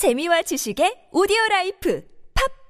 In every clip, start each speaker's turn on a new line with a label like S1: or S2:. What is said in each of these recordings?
S1: 재미와 지식의 오디오 라이프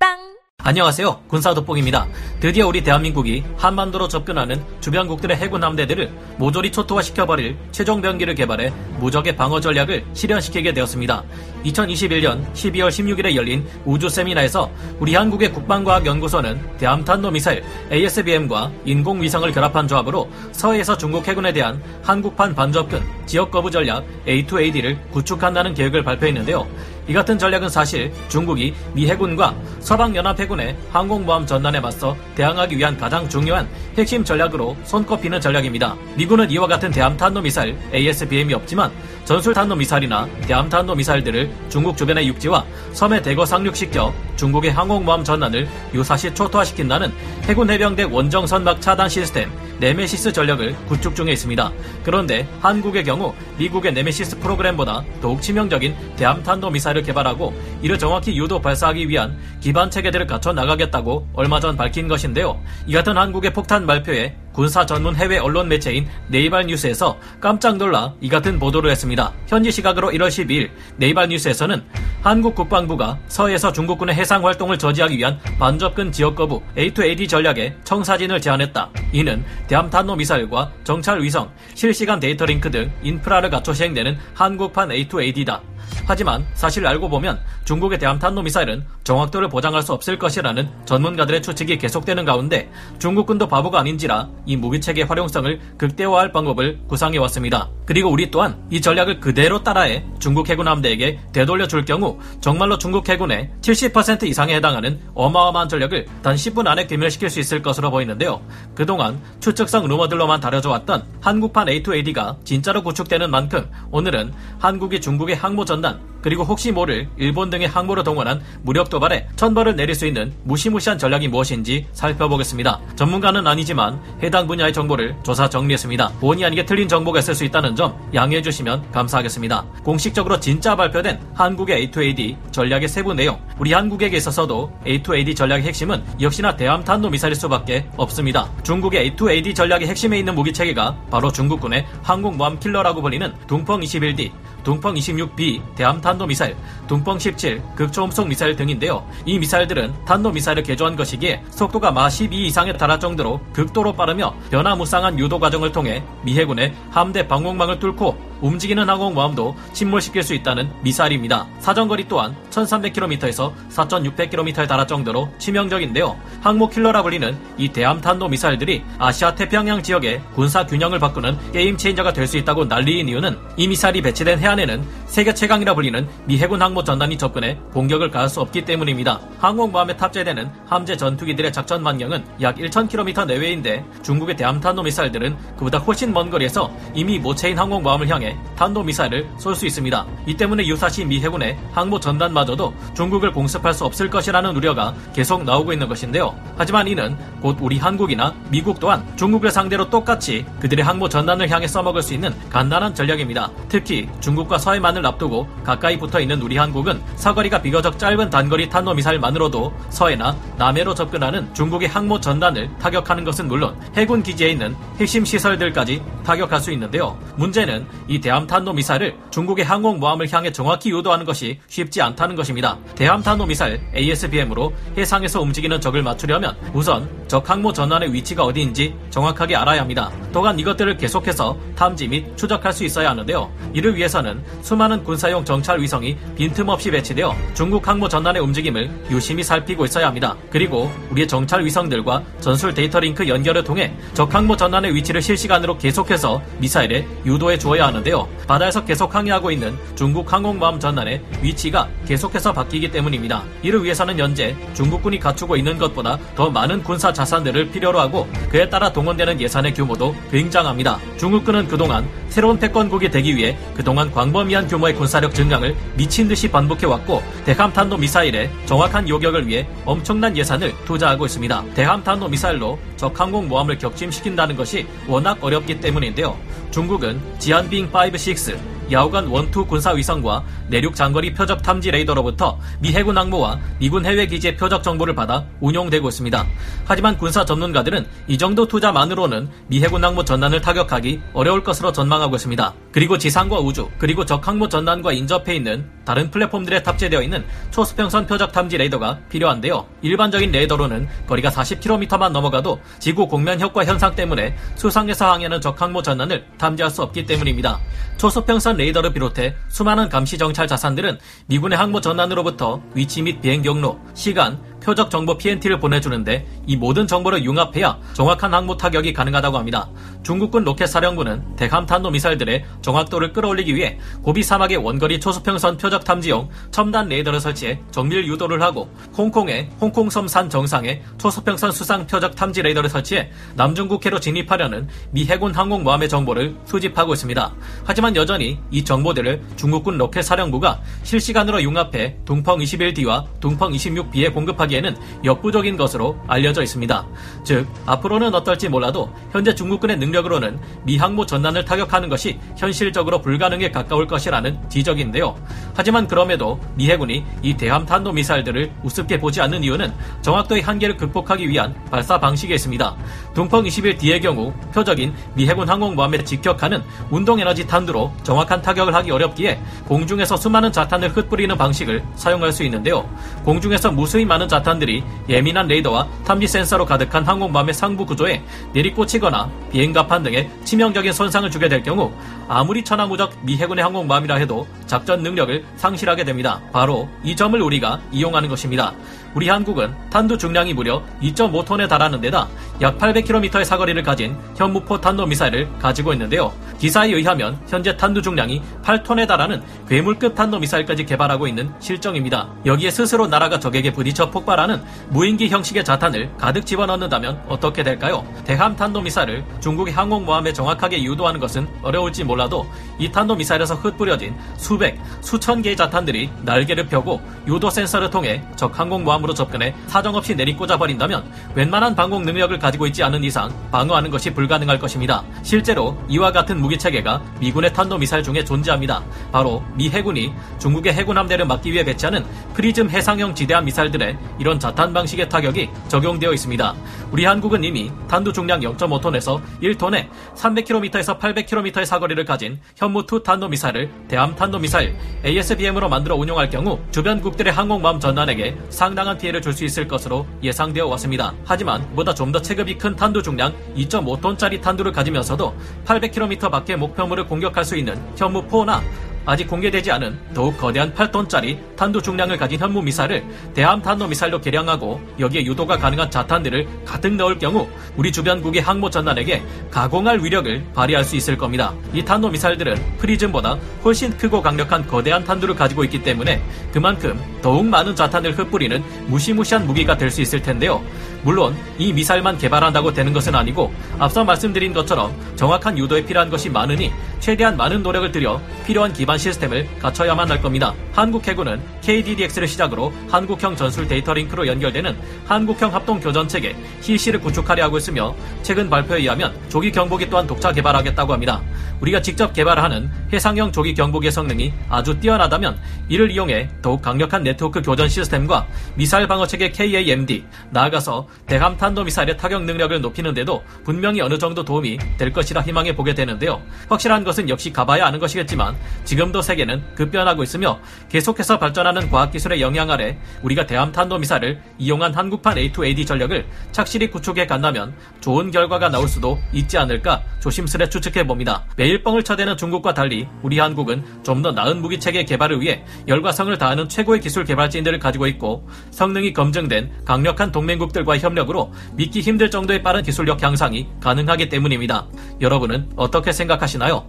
S1: 팟빵
S2: 안녕하세요. 군사도뽕입니다. 드디어 우리 대한민국이 한반도로 접근하는 주변국들의 해군 함대들을 모조리 초토화시켜버릴 최종 병기를 개발해 무적의 방어 전략을 실현시키게 되었습니다. 2021년 12월 16일에 열린 우주 세미나에서 우리 한국의 국방과학연구소는 대함탄도 미사일 ASBM과 인공위성을 결합한 조합으로 서해에서 중국 해군에 대한 한국판 반접근 지역 거부 전략 A2AD를 구축한다는 계획을 발표했는데요. 이 같은 전략은 사실 중국이 미 해군과 서방연합해군의 항공모함 전단에 맞서 대항하기 위한 가장 중요한 핵심 전략으로 손꼽히는 전략입니다. 미군은 이와 같은 대함탄도 미사일 ASBM이 없지만 전술 탄도 미사일이나 대함탄도 미사일들을 중국 주변의 육지와 섬에 대거 상륙시켜 중국의 항공모함 전단을 유사시 초토화시킨다는 해군 해병대 원정 선박 차단 시스템 네메시스 전력을 구축 중에 있습니다. 그런데 한국의 경우 미국의 네메시스 프로그램보다 더욱 치명적인 대함탄도 미사일을 개발하고 이를 정확히 유도 발사하기 위한 기반 체계들을 갖춰 나가겠다고 얼마 전 밝힌 것인데요. 이 같은 한국의 폭탄 발표에 군사 전문 해외 언론 매체인 Naval News에서 깜짝 놀라 이 같은 보도를 했습니다. 현지 시각으로 1월 12일 Naval News에서는 한국 국방부가 서해에서 중국군의 해상 활동을 저지하기 위한 반접근 지역 거부 A2AD 전략에 청사진을 제안했다. 이는 대함탄도 미사일과 정찰 위성, 실시간 데이터 링크 등 인프라를 갖춰 시행되는 한국판 A2AD다. 하지만 사실 알고 보면 중국의 대함탄도 미사일은 정확도를 보장할 수 없을 것이라는 전문가들의 추측이 계속되는 가운데 중국군도 바보가 아닌지라 이 무기체계 활용성을 극대화할 방법을 구상해 왔습니다. 그리고 우리 또한 이 전략을 그대로 따라해 중국 해군 함대에게 되돌려 줄 경우 정말로 중국 해군의 70% 이상에 해당하는 어마어마한 전력을 단 10분 안에 괴멸시킬 수 있을 것으로 보이는데요. 그동안 추측 성 루머들로만 다뤄져 왔던 한국판 A2AD가 진짜로 구축되는 만큼 오늘은 한국이 중국의 항모 전단 그리고 혹시 모를 일본 등의 항모를 동원한 무력 도발에 천벌을 내릴 수 있는 무시무시한 전략이 무엇인지 살펴보겠습니다. 전문가는 아니지만 해당 분야의 정보를 조사 정리했습니다. 본의 아니게 틀린 정보가 있을 수 있다는 점 양해해 주시면 감사하겠습니다. 공식적으로 진짜 발표된 한국의 A2AD 전략의 세부 내용 우리 한국에게 있어서도 A2AD 전략의 핵심은 역시나 대함탄도 미사일 수밖에 없습니다. 중국의 A2AD 전략의 핵심에 있는 무기 체계가 바로 중국군의 항공모함 킬러라고 불리는 둥펑 21D, 둥펑 26B 대함탄도 미사일, 둥펑 17 극초음속 미사일 등인데요. 이 미사일들은 탄도 미사일을 개조한 것이기에 속도가 마하 12 이상에 달할 정도로 극도로 빠르며 변화무쌍한 유도 과정을 통해 미 해군의 함대 방공망을 뚫고 움직이는 항공 모함도 침몰시킬 수 있다는 미사일입니다. 사정거리 또한 1300km에서 4600km에 달할 정도로 치명적인데요. 항모 킬러라 불리는 이 대함탄도 미사일들이 아시아 태평양 지역의 군사 균형을 바꾸는 game changer가 될 수 있다고 난리인 이유는 이 미사일이 배치된 해안에는 세계 최강이라 불리는 미 해군 항모 전단이 접근해 공격을 가할 수 없기 때문입니다. 항공모함에 탑재되는 함재 전투기들의 작전 반경은 약 1000km 내외인데 중국의 대함탄도 미사일들은 그보다 훨씬 먼 거리에서 이미 모체인 항공모함을 향해 탄도 미사일을 쏠 수 있습니다. 이 때문에 유사시 미 해군의 항모 전단마저도 중국을 공습할 수 없을 것이라는 우려가 계속 나오고 있는 것인데요. 하지만 이는 곧 우리 한국이나 미국 또한 중국을 상대로 똑같이 그들의 항모 전단을 향해 써먹을 수 있는 간단한 전략입니다. 특히 중국과 서해만을 앞두고 가까이 붙어 있는 우리 한국은 사거리가 비교적 짧은 단거리 탄도 미사일만으로도 서해나 남해로 접근하는 중국의 항모 전단을 타격하는 것은 물론 해군 기지에 있는 핵심 시설들까지 타격할 수 있는데요. 문제는 이 대함탄도 미사일을 중국의 항공모함을 향해 정확히 유도하는 것이 쉽지 않다는 것입니다. 대함탄도 미사일 ASBM으로 해상에서 움직이는 적을 맞추려면 우선 적 항모 전단의 위치가 어디인지 정확하게 알아야 합니다. 또한 이것들을 계속해서 탐지 및 추적할 수 있어야 하는데요. 이를 위해서는 수많은 군사용 정찰 위성이 빈틈없이 배치되어 중국 항모 전단의 움직임을 유심히 살피고 있어야 합니다. 그리고 우리의 정찰 위성들과 전술 데이터 링크 연결을 통해 적 항모 전단의 위치를 실시간으로 계속해서 미사일에 유도해 주어야 하는데 요. 바다에서 계속 항해하고 있는 중국 항공모함 전단의 위치가 계속해서 바뀌기 때문입니다. 이를 위해서는 현재 중국군이 갖추고 있는 것보다 더 많은 군사 자산들을 필요로 하고 그에 따라 동원되는 예산의 규모도 굉장합니다. 중국군은 그동안 새로운 패권국이 되기 위해 그동안 광범위한 규모의 군사력 증강을 미친 듯이 반복해왔고 대함 탄도 미사일의 정확한 요격을 위해 엄청난 예산을 투자하고 있습니다. 대함 탄도 미사일로 적 항공모함을 격침시킨다는 것이 워낙 어렵기 때문인데요. 중국은 지안빙 5-6 야오간 one two 군사 위성과 내륙 장거리 표적 탐지 레이더로부터 미 해군 항모와 미군 해외 기지의 표적 정보를 받아 운용되고 있습니다. 하지만 군사 전문가들은 이 정도 투자만으로는 미 해군 항모 전단을 타격하기 어려울 것으로 전망하고 있습니다. 그리고 지상과 우주, 그리고 적 항모 전단과 인접해 있는 다른 플랫폼들에 탑재되어 있는 초수평선 표적 탐지 레이더가 필요한데요. 일반적인 레이더로는 거리가 40km만 넘어가도 지구 곡면 효과 현상 때문에 수상에서 항해하는 적 항모 전단을 탐지할 수 없기 때문입니다. 초수평선 레이더를 비롯해 수많은 감시 정찰 자산들은 미군의 항모 전단으로부터 위치 및 비행 경로, 시간, 표적 정보 PNT를 보내주는데 이 모든 정보를 융합해야 정확한 항모 타격이 가능하다고 합니다. 중국군 로켓 사령부는 대함 탄도 미사일들의 정확도를 끌어올리기 위해 고비 사막의 원거리 초수평선 표적 탐지용 첨단 레이더를 설치해 정밀 유도를 하고 홍콩의 홍콩섬 산 정상에 초수평선 수상 표적 탐지 레이더를 설치해 남중국해로 진입하려는 미 해군 항공모함의 정보를 수집하고 있습니다. 하지만 여전히 이 정보들을 중국군 로켓 사령부가 실시간으로 융합해 둥펑 21D와 둥펑 26B에 공급하기 에는 역부족인 것으로 알려져 있습니다. 즉 앞으로는 어떨지 몰라도 현재 중국군의 능력으로는 미 항모 전단을 타격하는 것이 현실적으로 불가능에 가까울 것이라는 지적인데요. 하지만 그럼에도 미 해군이 이 대함 탄도 미사일들을 우습게 보지 않는 이유는 정확도의 한계를 극복하기 위한 발사 방식에 있습니다. 둥펑 21D의 경우 표적인 미 해군 항공모함에 직격하는 운동 에너지 탄두로 정확한 타격을 하기 어렵기에 공중에서 수많은 자탄을 흩뿌리는 방식을 사용할 수 있는데요. 공중에서 무수히 많은 자탄 들이 예민한 레이더와 탐지 센서로 가득한 항공모함의 상부 구조에 내리꽂히거나 비행갑판 등의 치명적인 손상을 주게 될 경우 아무리 천하무적 미 해군의 항공모함이라 해도 작전 능력을 상실하게 됩니다. 바로 이 점을 우리가 이용하는 것입니다. 우리 한국은 탄두 중량이 무려 2.5톤에 달하는 데다 약 800km의 사거리를 가진 현무포 탄도 미사일을 가지고 있는데요. 기사에 의하면 현재 탄두 중량이 8톤에 달하는 괴물급 탄도 미사일까지 개발하고 있는 실정입니다. 여기에 스스로 나라가 적에게 부딪혀 폭발하는 무인기 형식의 자탄을 가득 집어넣는다면 어떻게 될까요? 대함 탄도 미사일을 중국의 항공모함에 정확하게 유도하는 것은 어려울지 몰라도 이 탄도 미사일에서 흩뿌려진 수백, 수천 개의 자탄들이 날개를 펴고 유도 센서를 통해 적 항공모함으로 접근해 사정없이 내리꽂아 버린다면 웬만한 방공 능력을 가지고 있지 않은 이상 방어하는 것이 불가능할 것입니다. 실제로 이와 같은 무기 체계가 미군의 탄도 미사일 중에 존재합니다. 바로 미 해군이 중국의 해군 함대를 막기 위해 배치하는 프리즘 해상형 지대함 미사일들의 이런 자탄 방식의 타격이 적용되어 있습니다. 우리 한국은 이미 탄두 중량 0.5톤에서 1톤에 300km에서 800km의 사거리를 가진 현무2 탄도 미사일을 대함 탄도 미사일 ASBM으로 만들어 운용할 경우 주변국들의 항공모함 전단에게 상당한 피해를 줄 수 있을 것으로 예상되어 왔습니다. 하지만 보다 좀 더 체급이 큰 탄두 중량 2.5톤짜리 탄두를 가지면서도 800km 밖의 목표물을 공격할 수 있는 현무4나 아직 공개되지 않은 더욱 거대한 8톤짜리 탄두 중량을 가진 현무 미사를 대함 탄도 미사일로 개량하고 여기에 유도가 가능한 자탄들을 가득 넣을 경우 우리 주변국의 항모 전단에게 가공할 위력을 발휘할 수 있을 겁니다. 이 탄도 미사일들은 프리즘보다 훨씬 크고 강력한 거대한 탄두를 가지고 있기 때문에 그만큼 더욱 많은 자탄을 흩뿌리는 무시무시한 무기가 될 수 있을 텐데요. 물론 이 미사일만 개발한다고 되는 것은 아니고 앞서 말씀드린 것처럼 정확한 유도에 필요한 것이 많으니 최대한 많은 노력을 들여 필요한 기반 시스템을 갖춰야만 할 겁니다. 한국 해군은 KDDX를 시작으로 한국형 전술 데이터 링크로 연결되는 한국형 합동 교전 체계 CC를 구축하려 하고 있으며 최근 발표에 의하면 조기 경보기 또한 독자 개발하겠다고 합니다. 우리가 직접 개발하는 해상형 조기 경보기의 성능이 아주 뛰어나다면 이를 이용해 더욱 강력한 네트워크 교전 시스템과 미사일 방어 체계 KAMD 나아가서 대함 탄도 미사일의 타격 능력을 높이는데도 분명히 어느 정도 도움이 될 것이라 희망해 보게 되는데요. 확실한 것은 역시 가봐야 아는 것이겠지만 지금도 세계는 급변하고 있으며 계속해서 발전하는 과학기술의 영향 아래 우리가 대함 탄도 미사일을 이용한 한국판 A2AD 전력을 착실히 구축해 간다면 좋은 결과가 나올 수도 있지 않을까 조심스레 추측해 봅니다. 매일 뻥을 쳐대는 중국과 달리 우리 한국은 좀 더 나은 무기 체계 개발을 위해 열과성을 다하는 최고의 기술 개발진들을 가지고 있고 성능이 검증된 강력한 동맹국들과의 협력으로 믿기 힘들 정도의 빠른 기술력 향상이 가능하기 때문입니다. 여러분은 어떻게 생각하시나요?